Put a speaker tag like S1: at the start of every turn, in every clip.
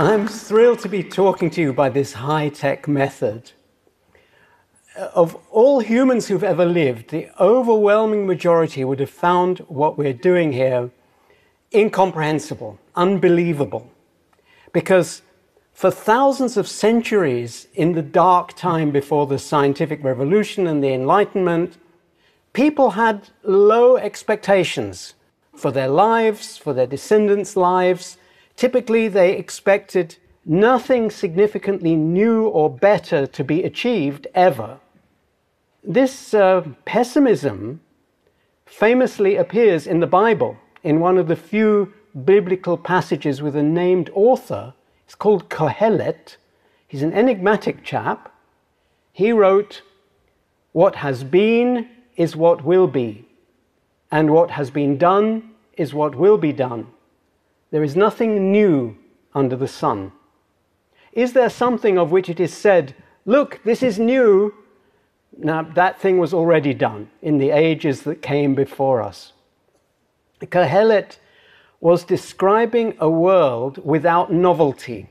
S1: I'm thrilled to be talking to you by this high tech method. Of all humans who've ever lived, the overwhelming majority would have found what we're doing here incomprehensible, unbelievable. Because for thousands of centuries, in the dark time before the scientific revolution and the Enlightenment, people had low expectations for their lives, for their descendants' lives. Typically, they expected nothing significantly new or better to be achieved ever. This uh, pessimism famously appears in the Bible in one of the few biblical passages with a named author. It's called Kohelet. He's an enigmatic chap. He wrote, What has been is what will be, and what has been done is what will be done. There is nothing new under the sun. Is there something of which it is said, Look, this is new? Now, that thing was already done in the ages that came before us. Kohelet was describing a world without novelty.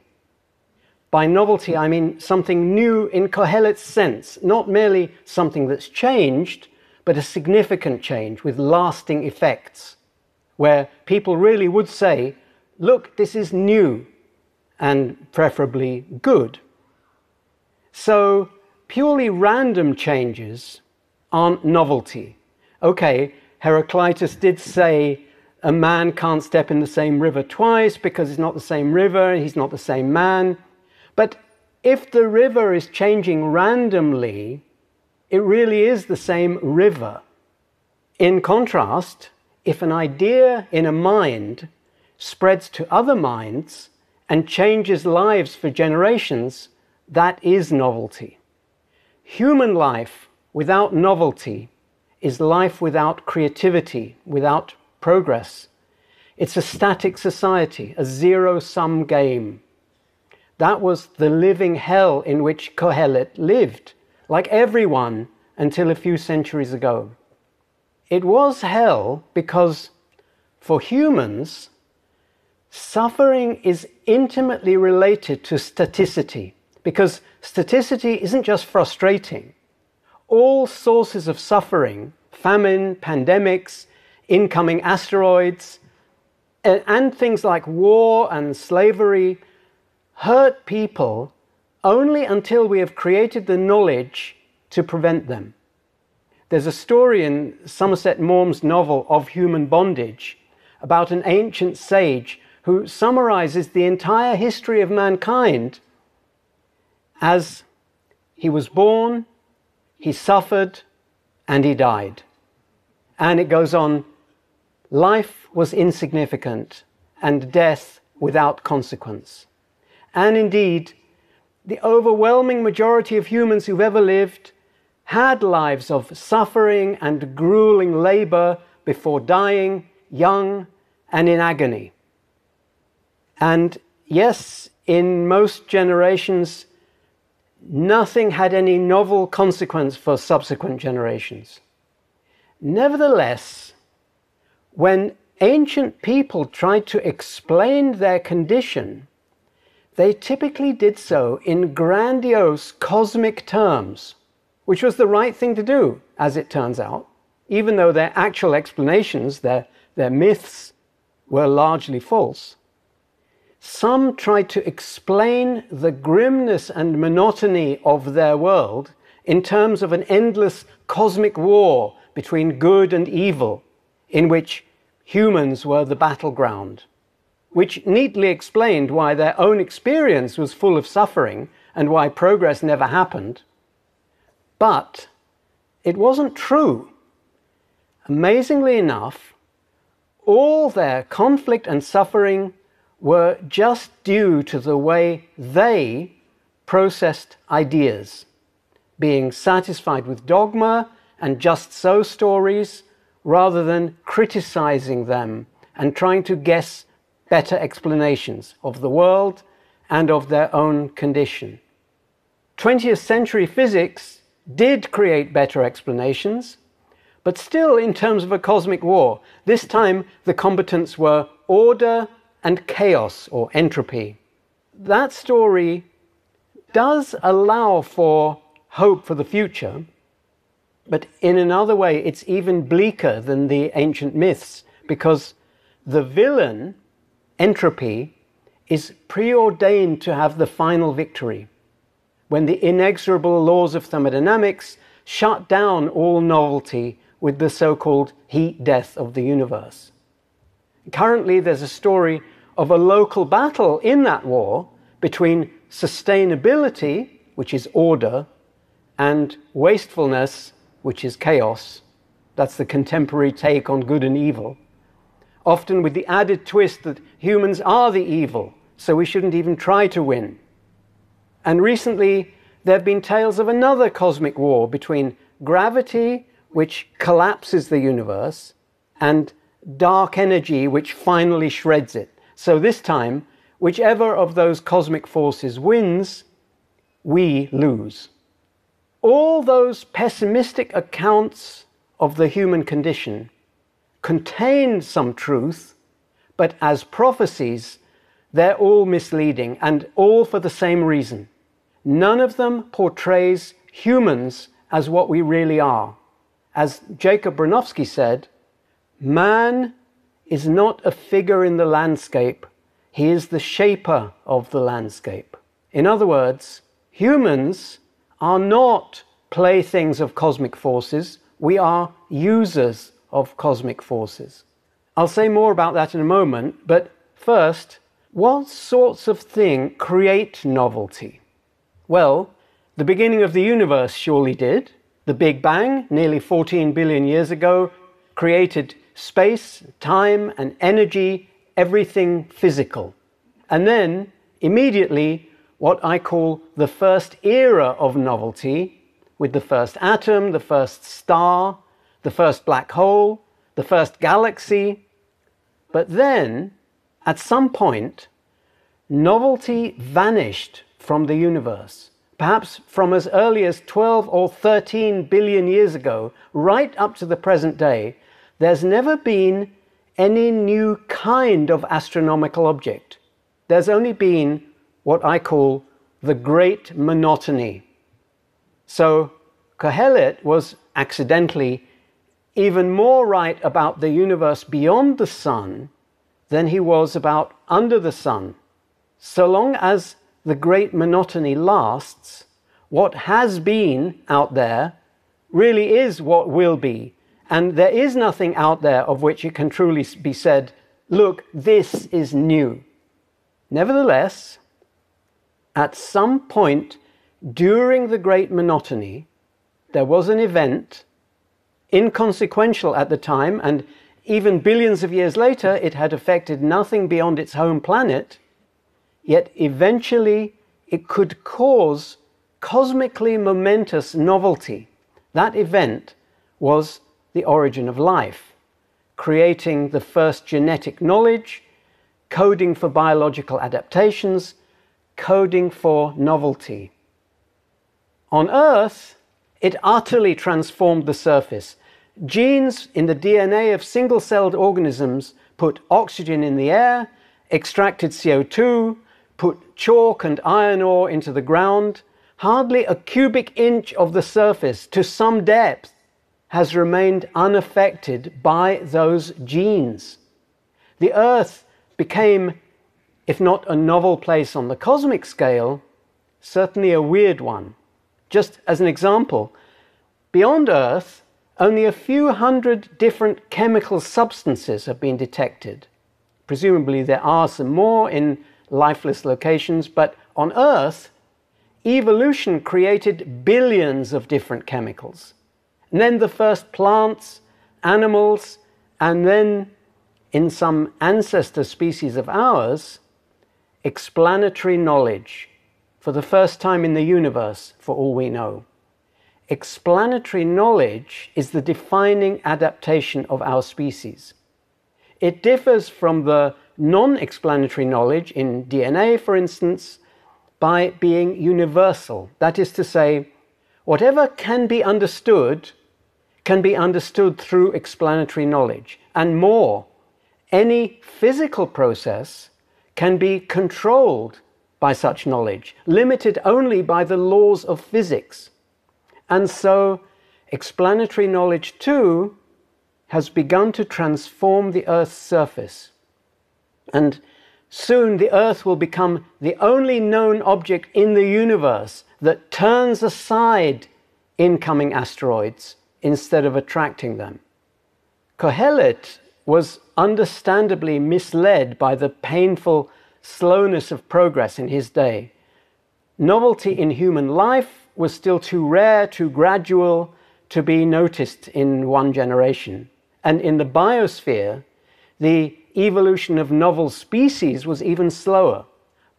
S1: By novelty, I mean something new in Kohelet's sense, not merely something that's changed, but a significant change with lasting effects, where people really would say, look, this is new and preferably good. So, purely random changes aren't novelty. Okay, Heraclitus did say a man can't step in the same river twice because it's not the same river, he's not the same man. But if the river is changing randomly, it really is the same river. In contrast, if an idea in a mind spreads to other minds and changes lives for generations, that is novelty. Human life without novelty is life without creativity, without progress. It's a static society, a zero sum game. That was the living hell in which Kohelet lived, like everyone until a few centuries ago. It was hell because for humans, suffering is intimately related to staticity, because staticity isn't just frustrating. All sources of suffering, famine, pandemics, incoming asteroids, and things like war and slavery hurt people only until we have created the knowledge to prevent them. There's a story in Somerset Maugham's novel Of Human Bondage about an ancient sage who summarizes the entire history of mankind as he was born, he suffered, and he died. And it goes on Life was insignificant and death without consequence. And indeed, the overwhelming majority of humans who've ever lived had lives of suffering and grueling labor before dying, young and in agony. And yes, in most generations, nothing had any novel consequence for subsequent generations. Nevertheless, when ancient people tried to explain their condition, they typically did so in grandiose cosmic terms, which was the right thing to do, as it turns out, even though their actual explanations, their, their myths, were largely false. Some tried to explain the grimness and monotony of their world in terms of an endless cosmic war between good and evil, in which humans were the battleground, which neatly explained why their own experience was full of suffering and why progress never happened. But it wasn't true. Amazingly enough, all their conflict and suffering were just due to the way they processed ideas, being satisfied with dogma and just so stories rather than criticizing them and trying to guess better explanations of the world and of their own condition. 20th century physics did create better explanations, but still, in terms of a cosmic war, this time the combatants were order and chaos or entropy. that story does allow for hope for the future, but in another way, it's even bleaker than the ancient myths because the villain, entropy, is preordained to have the final victory. When the inexorable laws of thermodynamics shut down all novelty with the so called heat death of the universe. Currently, there's a story of a local battle in that war between sustainability, which is order, and wastefulness, which is chaos. That's the contemporary take on good and evil. Often with the added twist that humans are the evil, so we shouldn't even try to win. And recently, there have been tales of another cosmic war between gravity, which collapses the universe, and dark energy, which finally shreds it. So this time, whichever of those cosmic forces wins, we lose. All those pessimistic accounts of the human condition contain some truth, but as prophecies, they're all misleading and all for the same reason. None of them portrays humans as what we really are. As Jacob Bronowski said, man is not a figure in the landscape, he is the shaper of the landscape. In other words, humans are not playthings of cosmic forces, we are users of cosmic forces. I'll say more about that in a moment, but first, what sorts of thing create novelty? Well, the beginning of the universe surely did. The Big Bang, nearly 14 billion years ago, created space, time, and energy, everything physical. And then, immediately, what I call the first era of novelty, with the first atom, the first star, the first black hole, the first galaxy. But then, at some point, novelty vanished from the universe perhaps from as early as 12 or 13 billion years ago, right up to the present day, there's never been any new kind of astronomical object. There's only been what I call the great monotony. So Kohelet was accidentally even more right about the universe beyond the sun than he was about under the sun. So long as the great monotony lasts, what has been out there really is what will be. And there is nothing out there of which it can truly be said, look, this is new. Nevertheless, at some point during the great monotony, there was an event, inconsequential at the time, and even billions of years later, it had affected nothing beyond its home planet yet eventually it could cause cosmically momentous novelty. That event was the origin of life, creating the first genetic knowledge, coding for biological adaptations, coding for novelty. On Earth, it utterly transformed the surface. Genes in the DNA of single celled organisms put oxygen in the air, extracted CO2, put chalk and iron ore into the ground, hardly a cubic inch of the surface to some depth has remained unaffected by those genes. The Earth became, if not a novel place on the cosmic scale, certainly a weird one. Just as an example, beyond Earth, only a few hundred different chemical substances have been detected. Presumably, there are some more in lifeless locations, but on Earth, evolution created billions of different chemicals. And then the first plants, animals, and then in some ancestor species of ours, explanatory knowledge for the first time in the universe, for all we know. Explanatory knowledge is the defining adaptation of our species. It differs from the non explanatory knowledge in DNA, for instance, by being universal. That is to say, whatever can be understood can be understood through explanatory knowledge. And more, any physical process can be controlled by such knowledge, limited only by the laws of physics. And so, explanatory knowledge too has begun to transform the Earth's surface. And soon the Earth will become the only known object in the universe that turns aside incoming asteroids instead of attracting them. Kohelet was understandably misled by the painful slowness of progress in his day. Novelty in human life was still too rare, too gradual to be noticed in one generation. And in the biosphere, the evolution of novel species was even slower.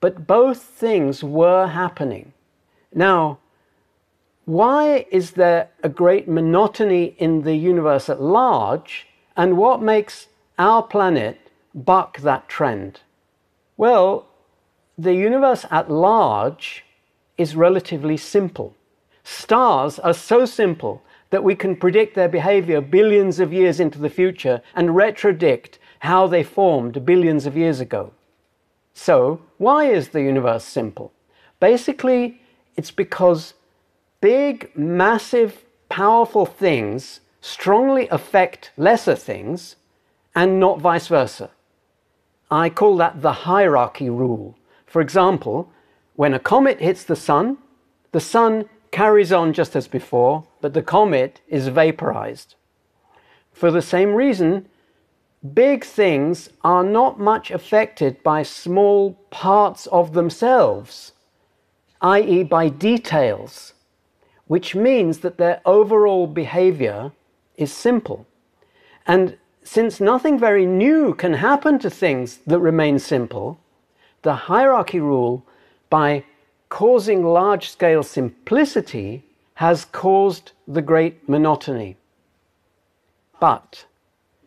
S1: But both things were happening. Now, why is there a great monotony in the universe at large, and what makes our planet buck that trend? Well, the universe at large is relatively simple. Stars are so simple that we can predict their behavior billions of years into the future and retrodict how they formed billions of years ago. So, why is the universe simple? Basically, it's because big, massive, powerful things strongly affect lesser things and not vice versa. I call that the hierarchy rule. For example, when a comet hits the sun, the sun carries on just as before, but the comet is vaporized. For the same reason, big things are not much affected by small parts of themselves, i.e., by details which means that their overall behavior is simple. And since nothing very new can happen to things that remain simple, the hierarchy rule, by causing large scale simplicity, has caused the great monotony. But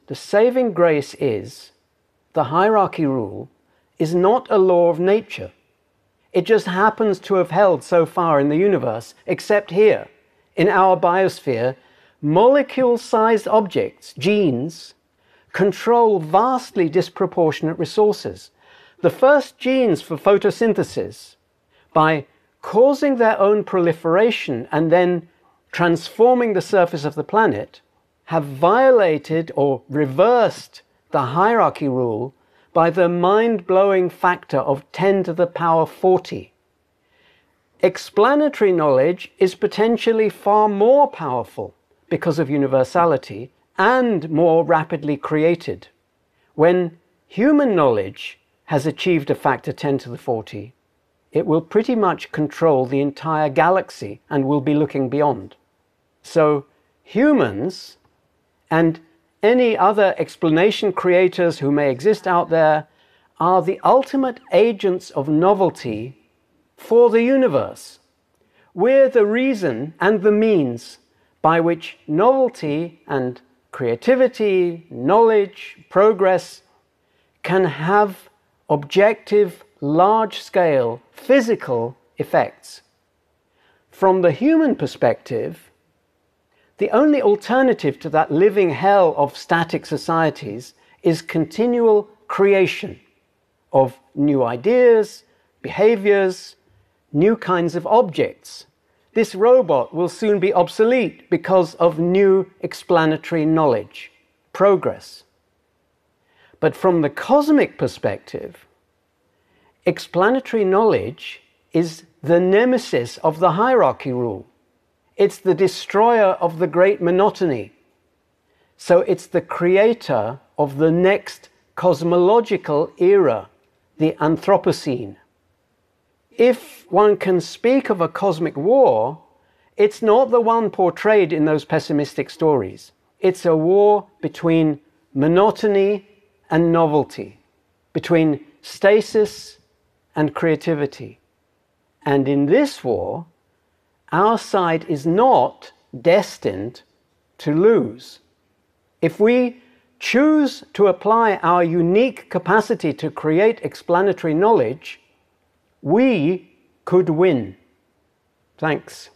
S1: the saving grace is the hierarchy rule is not a law of nature. It just happens to have held so far in the universe, except here, in our biosphere, molecule sized objects, genes, control vastly disproportionate resources. The first genes for photosynthesis, by causing their own proliferation and then transforming the surface of the planet, have violated or reversed the hierarchy rule by the mind blowing factor of 10 to the power 40. Explanatory knowledge is potentially far more powerful because of universality and more rapidly created. When human knowledge has achieved a factor 10 to the 40, it will pretty much control the entire galaxy and will be looking beyond. So, humans and any other explanation creators who may exist out there are the ultimate agents of novelty for the universe. We're the reason and the means by which novelty and creativity, knowledge, progress can have objective, large scale, physical effects. From the human perspective, the only alternative to that living hell of static societies is continual creation of new ideas, behaviors, new kinds of objects. This robot will soon be obsolete because of new explanatory knowledge, progress. But from the cosmic perspective, explanatory knowledge is the nemesis of the hierarchy rule. It's the destroyer of the great monotony. So it's the creator of the next cosmological era, the Anthropocene. If one can speak of a cosmic war, it's not the one portrayed in those pessimistic stories. It's a war between monotony and novelty, between stasis and creativity. And in this war, our side is not destined to lose. If we choose to apply our unique capacity to create explanatory knowledge, we could win. Thanks.